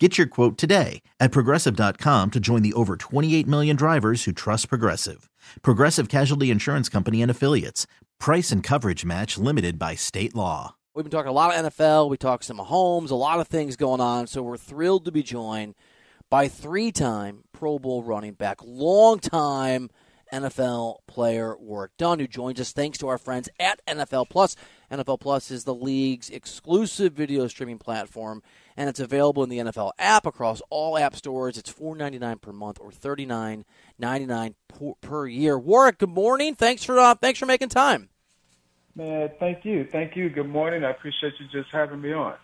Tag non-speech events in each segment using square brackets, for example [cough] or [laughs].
Get your quote today at progressive.com to join the over 28 million drivers who trust Progressive. Progressive Casualty Insurance Company and Affiliates. Price and coverage match limited by state law. We've been talking a lot of NFL. We talked some Mahomes, a lot of things going on. So we're thrilled to be joined by three time Pro Bowl running back, long time NFL player Warrick Dunn, who joins us thanks to our friends at NFL Plus. NFL Plus is the league's exclusive video streaming platform, and it's available in the NFL app across all app stores. It's $4.99 per month or $39.99 per year. Warrick, good morning. Thanks for uh, thanks for making time. Man, thank you, thank you. Good morning. I appreciate you just having me on.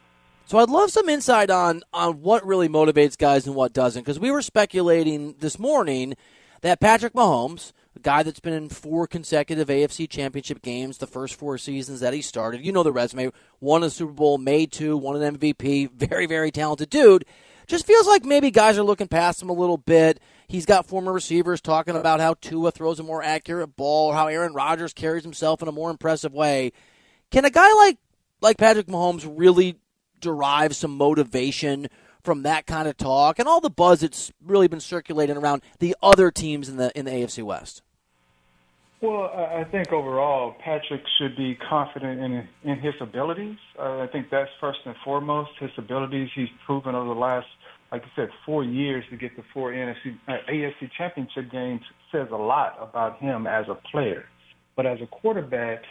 So I'd love some insight on on what really motivates guys and what doesn't, because we were speculating this morning that Patrick Mahomes, guy that's been in four consecutive AFC Championship games, the first four seasons that he started, you know the resume, won a Super Bowl, made two, won an MVP, very very talented dude. Just feels like maybe guys are looking past him a little bit. He's got former receivers talking about how Tua throws a more accurate ball, or how Aaron Rodgers carries himself in a more impressive way. Can a guy like like Patrick Mahomes really derive some motivation from that kind of talk and all the buzz that's really been circulating around the other teams in the in the AFC West? Well, I think overall Patrick should be confident in in his abilities. Uh, I think that's first and foremost. His abilities he's proven over the last, like I said, four years to get the four NFC uh, AFC Championship games says a lot about him as a player. But as a quarterback,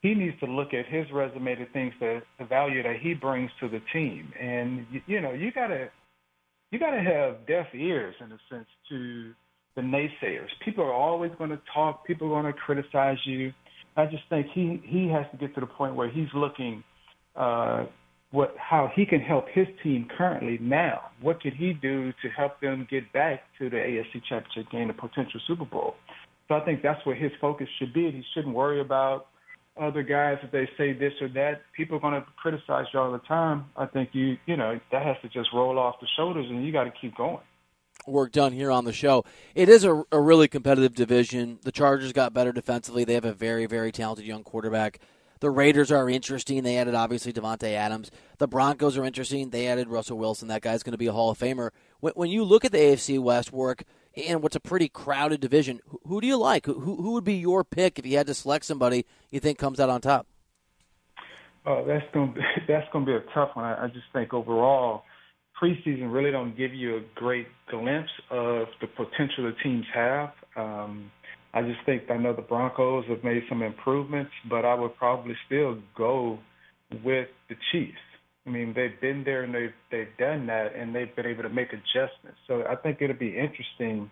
he needs to look at his resume, the things that the value that he brings to the team, and you, you know you gotta you gotta have deaf ears in a sense to the naysayers. People are always going to talk. People are going to criticize you. I just think he he has to get to the point where he's looking uh, what how he can help his team currently now. What can he do to help them get back to the AFC Championship game, the potential Super Bowl? So I think that's where his focus should be. He shouldn't worry about other guys if they say this or that. People are going to criticize you all the time. I think you you know that has to just roll off the shoulders, and you got to keep going. Warrick Dunn here on the show. It is a, a really competitive division. The Chargers got better defensively. They have a very very talented young quarterback. The Raiders are interesting. They added obviously Davante Adams. The Broncos are interesting. They added Russell Wilson. That guy's going to be a Hall of Famer. When, when you look at the AFC West work and what's a pretty crowded division, who, who do you like? Who, who would be your pick if you had to select somebody you think comes out on top? Oh, that's gonna be, [laughs] that's gonna be a tough one. I, I just think overall, preseason really don't give you a great glimpse of the potential the teams have. Um, I just think I know the Broncos have made some improvements, but I would probably still go with the Chiefs. I mean, they've been there and they've they've done that, and they've been able to make adjustments. So I think it'll be interesting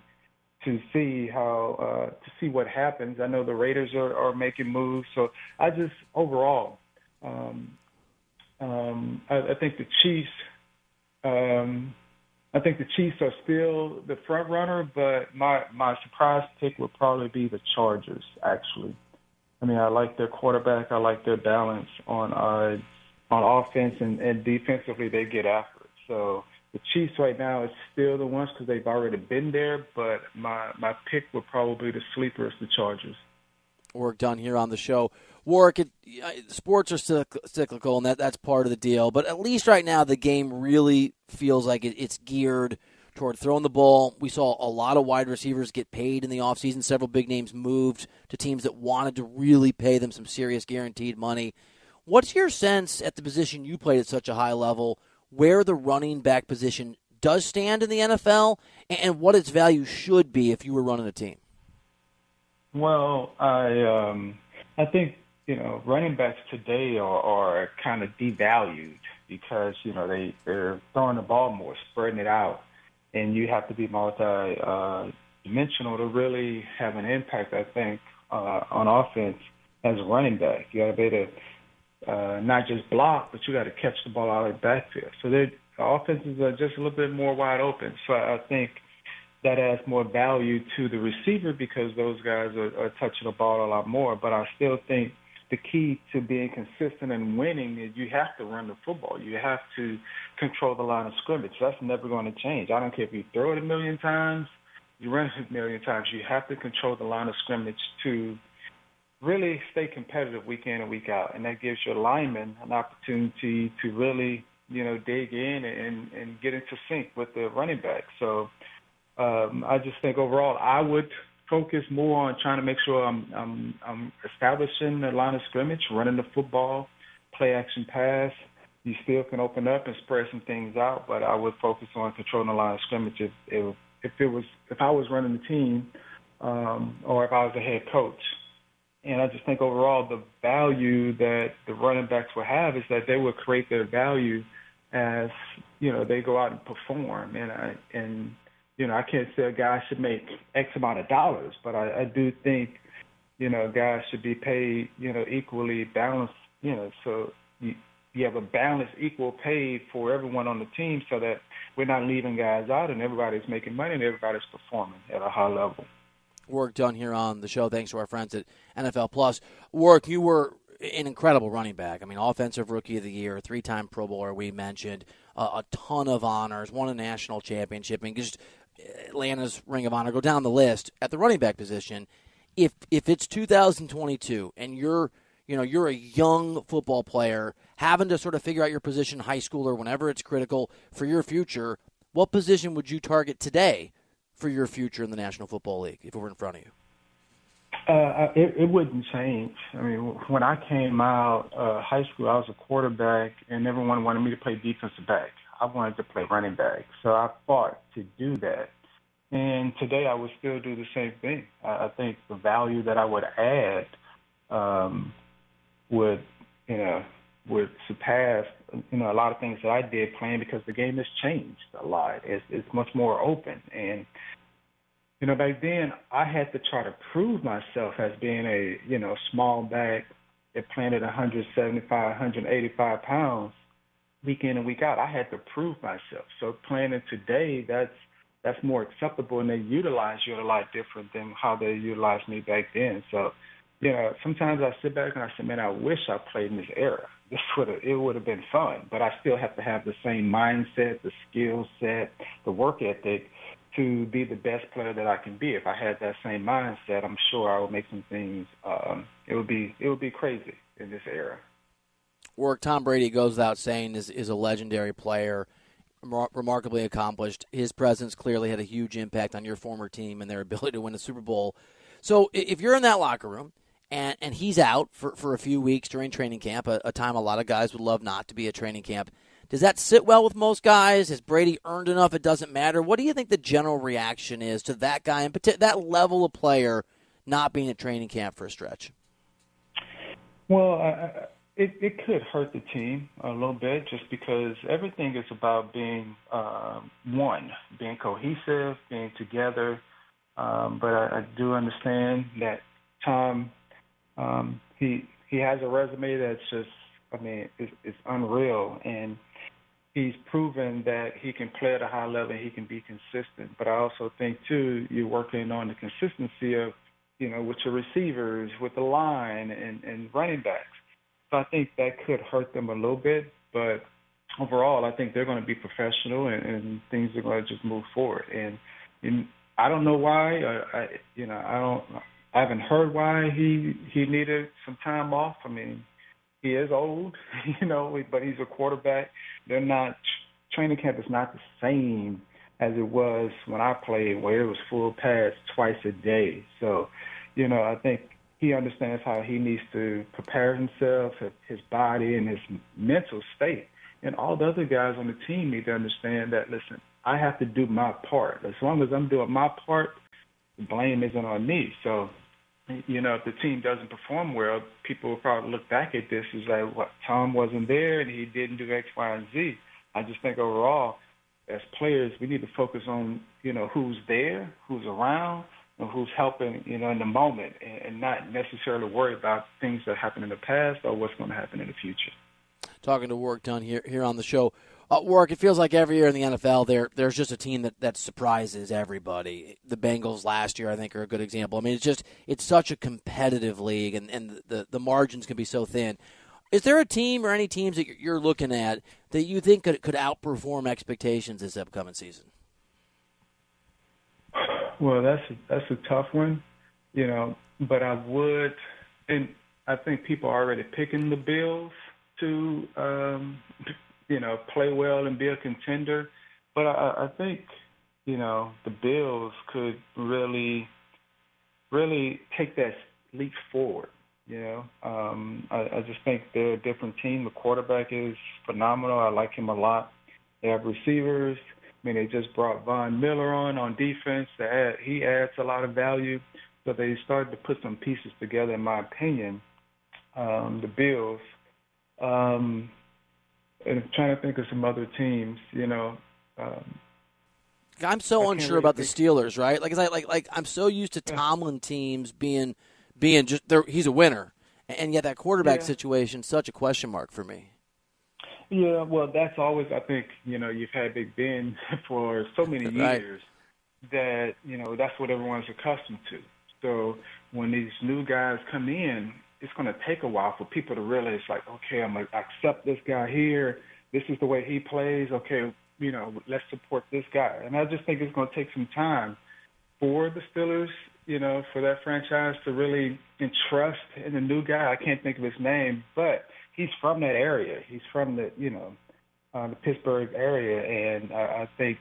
to see how uh, to see what happens. I know the Raiders are, are making moves, so I just overall, um, um, I, I think the Chiefs. Um, I think the Chiefs are still the front runner, but my my surprise pick would probably be the Chargers. Actually, I mean, I like their quarterback. I like their balance on uh, on offense and, and defensively they get after it. So the Chiefs right now is still the ones because they've already been there. But my my pick would probably the sleepers, the Chargers. Warrick Dunn here on the show. Work, it, sports are cyclical, and that, that's part of the deal. But at least right now, the game really feels like it, it's geared toward throwing the ball. We saw a lot of wide receivers get paid in the offseason. Several big names moved to teams that wanted to really pay them some serious guaranteed money. What's your sense at the position you played at such a high level where the running back position does stand in the NFL and what its value should be if you were running a team? Well, I um, I think you know running backs today are, are kind of devalued because you know they they're throwing the ball more, spreading it out, and you have to be multi uh, dimensional to really have an impact. I think uh, on offense as a running back, you got to be able to uh, not just block, but you got to catch the ball out of the backfield. So the offenses are just a little bit more wide open. So I think that adds more value to the receiver because those guys are, are touching the ball a lot more. But I still think the key to being consistent and winning is you have to run the football. You have to control the line of scrimmage. That's never going to change. I don't care if you throw it a million times, you run it a million times. You have to control the line of scrimmage to really stay competitive week in and week out. And that gives your linemen an opportunity to really you know, dig in and, and get into sync with the running back. So um, I just think overall, I would focus more on trying to make sure I'm, I'm, I'm establishing the line of scrimmage, running the football, play action pass. You still can open up and spread some things out, but I would focus on controlling the line of scrimmage if, if, if it was if I was running the team um, or if I was the head coach. And I just think overall the value that the running backs will have is that they will create their value – as you know they go out and perform and I and you know I can't say a guy should make X amount of dollars, but I, I do think you know guys should be paid you know equally balanced you know so you you have a balanced equal pay for everyone on the team so that we're not leaving guys out and everybody's making money and everybody's performing at a high level. Warrick Dunn here on the show. Thanks to our friends at NFL Plus. Warrick, you were an incredible running back. I mean, offensive rookie of the year, three time Pro Bowler, we mentioned, uh, a ton of honors, won a national championship, and just Atlanta's Ring of Honor. Go down the list at the running back position. If if it's 2022 and you're you know you're a young football player having to sort of figure out your position, high school or whenever it's critical for your future, what position would you target today for your future in the National Football League if it were in front of you? Uh, it, it wouldn't change. I mean, when I came out uh, high school, I was a quarterback, and everyone wanted me to play defensive back. I wanted to play running back, so I fought to do that. And today, I would still do the same thing. I, think the value that I would add um, would, you know, would surpass, you know, a lot of things that I did playing because the game has changed a lot. It's, it's much more open, and you know, back then I had to try to prove myself as being a, you know, small back that planted 175, 185 pounds week in and week out. I had to prove myself. So planning today, that's that's more acceptable, and they utilize you a lot different than how they utilized me back then. So, you know, sometimes I sit back and I say, man, I wish I played in this era. [laughs] This would have it would have been fun, but I still have to have the same mindset, the skill set, the work ethic to be the best player that I can be. If I had that same mindset, I'm sure I would make some things. Um, it would be it would be crazy in this era. Warrick Tom Brady goes without saying is is a legendary player, remarkably accomplished. His presence clearly had a huge impact on your former team and their [laughs] ability to win a Super Bowl. So if you're in that locker room and and he's out for, for a few weeks during training camp, a, a time a lot of guys would love not to be at training camp does that sit well with most guys? Has Brady earned enough? It doesn't matter. What do you think the general reaction is to that guy and that level of player not being at training camp for a stretch? Well, I, it, it could hurt the team a little bit just because everything is about being um, one, being cohesive, being together. Um, but I, I do understand that Tom, um, he he has a resume that's just, I mean, it's, it's unreal, and he's proven that he can play at a high level and he can be consistent. But I also think too, you're working on the consistency of, you know, with your receivers, with the line and, and running backs. So I think that could hurt them a little bit, but overall, I think they're going to be professional and, and things are going to just move forward. And, and I don't know why. I, I, you know, I don't. I haven't heard why he he needed some time off. I mean, he is old, [laughs] you know, but he's a quarterback. They're not training camp is not the same as it was when I played, where it was full pads twice a day. So, you know, I think he understands how he needs to prepare himself, his body, and his mental state. And all the other guys on the team need to understand that. Listen, I have to do my part. As long as I'm doing my part, the blame isn't on me. So, you know, if the team doesn't perform well, people will probably look back at this as like, what, Tom wasn't there and he didn't do X, Y, and Z. I just think overall, as players, we need to focus on, you know, who's there, who's around, who's helping, you know, in the moment, and, and not necessarily worry about things that happened in the past or what's going to happen in the future. Talking to Warrick Dunn here here on the show. Uh, Warrick, it feels like every year in the NFL, there there's just a team that, that surprises everybody. The Bengals last year, I think, are a good example. I mean, it's just it's such a competitive league, and, and the the margins can be so thin. Is there a team or any teams that you're looking at that you think could could outperform expectations this upcoming season? Well, that's a, that's a tough one, you know. But I would, and I think people are already picking the Bills to um, you know, play well and be a contender. But I, I think, you know, the Bills could really, really take that leap forward. You know, um, I, I just think they're a different team. The quarterback is phenomenal. I like him a lot. They have receivers. I mean, they just brought Von Miller on on defense. Add, he adds a lot of value. So they started to put some pieces together, in my opinion. Um, the Bills. Um, and I'm trying to think of some other teams. You know. Um, I'm so unsure really about think. the Steelers, right? Like, I like like I'm so used to Tomlin teams being being just he's a winner, and yet that quarterback yeah. situation such a question mark for me. Yeah, well, that's always I think you know you've had Big Ben [laughs] for so many right. years that you know that's what everyone's accustomed to. So when these new guys come in, it's going to take a while for people to realize, like, okay, I'm going to accept this guy here. This is the way he plays. Okay, you know, let's support this guy. And I just think it's going to take some time for the Steelers, you know, for that franchise to really entrust in the new guy. I can't think of his name, but he's from that area. He's from the, you know, uh, the Pittsburgh area, and I, I think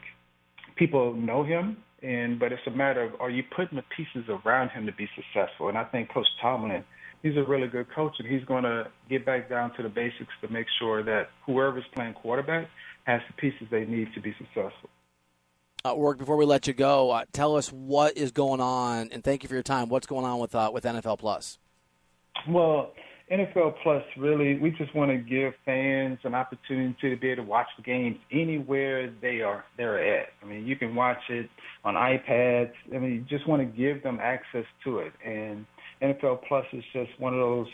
people know him. And but it's a matter of are you putting the pieces around him to be successful? And I think Coach Tomlin – he's a really good coach, and he's going to get back down to the basics to make sure that whoever's playing quarterback has the pieces they need to be successful. Uh, Warrick, before we let you go, uh, tell us what is going on, and thank you for your time. What's going on with uh, with NFL Plus? Well, NFL Plus really, we just want to give fans an opportunity to be able to watch the games anywhere they are they're at. I mean, you can watch it on iPads. I mean, you just want to give them access to it, and NFL Plus is just one of those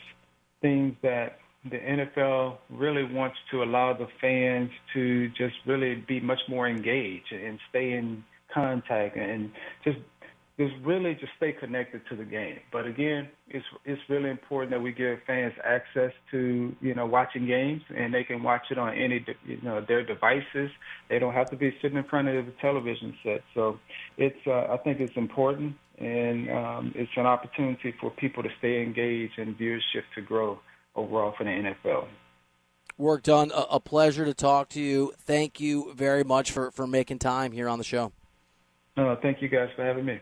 things that the NFL really wants to allow the fans to just really be much more engaged and stay in contact and just just really just stay connected to the game. But again, it's it's really important that we give fans access to you know watching games, and they can watch it on any you know their devices. They don't have to be sitting in front of the television set. So it's uh, I think it's important, and um, it's an opportunity for people to stay engaged and viewership to grow overall for the NFL. Warrick Dunn. A, a pleasure to talk to you. Thank you very much for for making time here on the show. Uh, thank you guys for having me.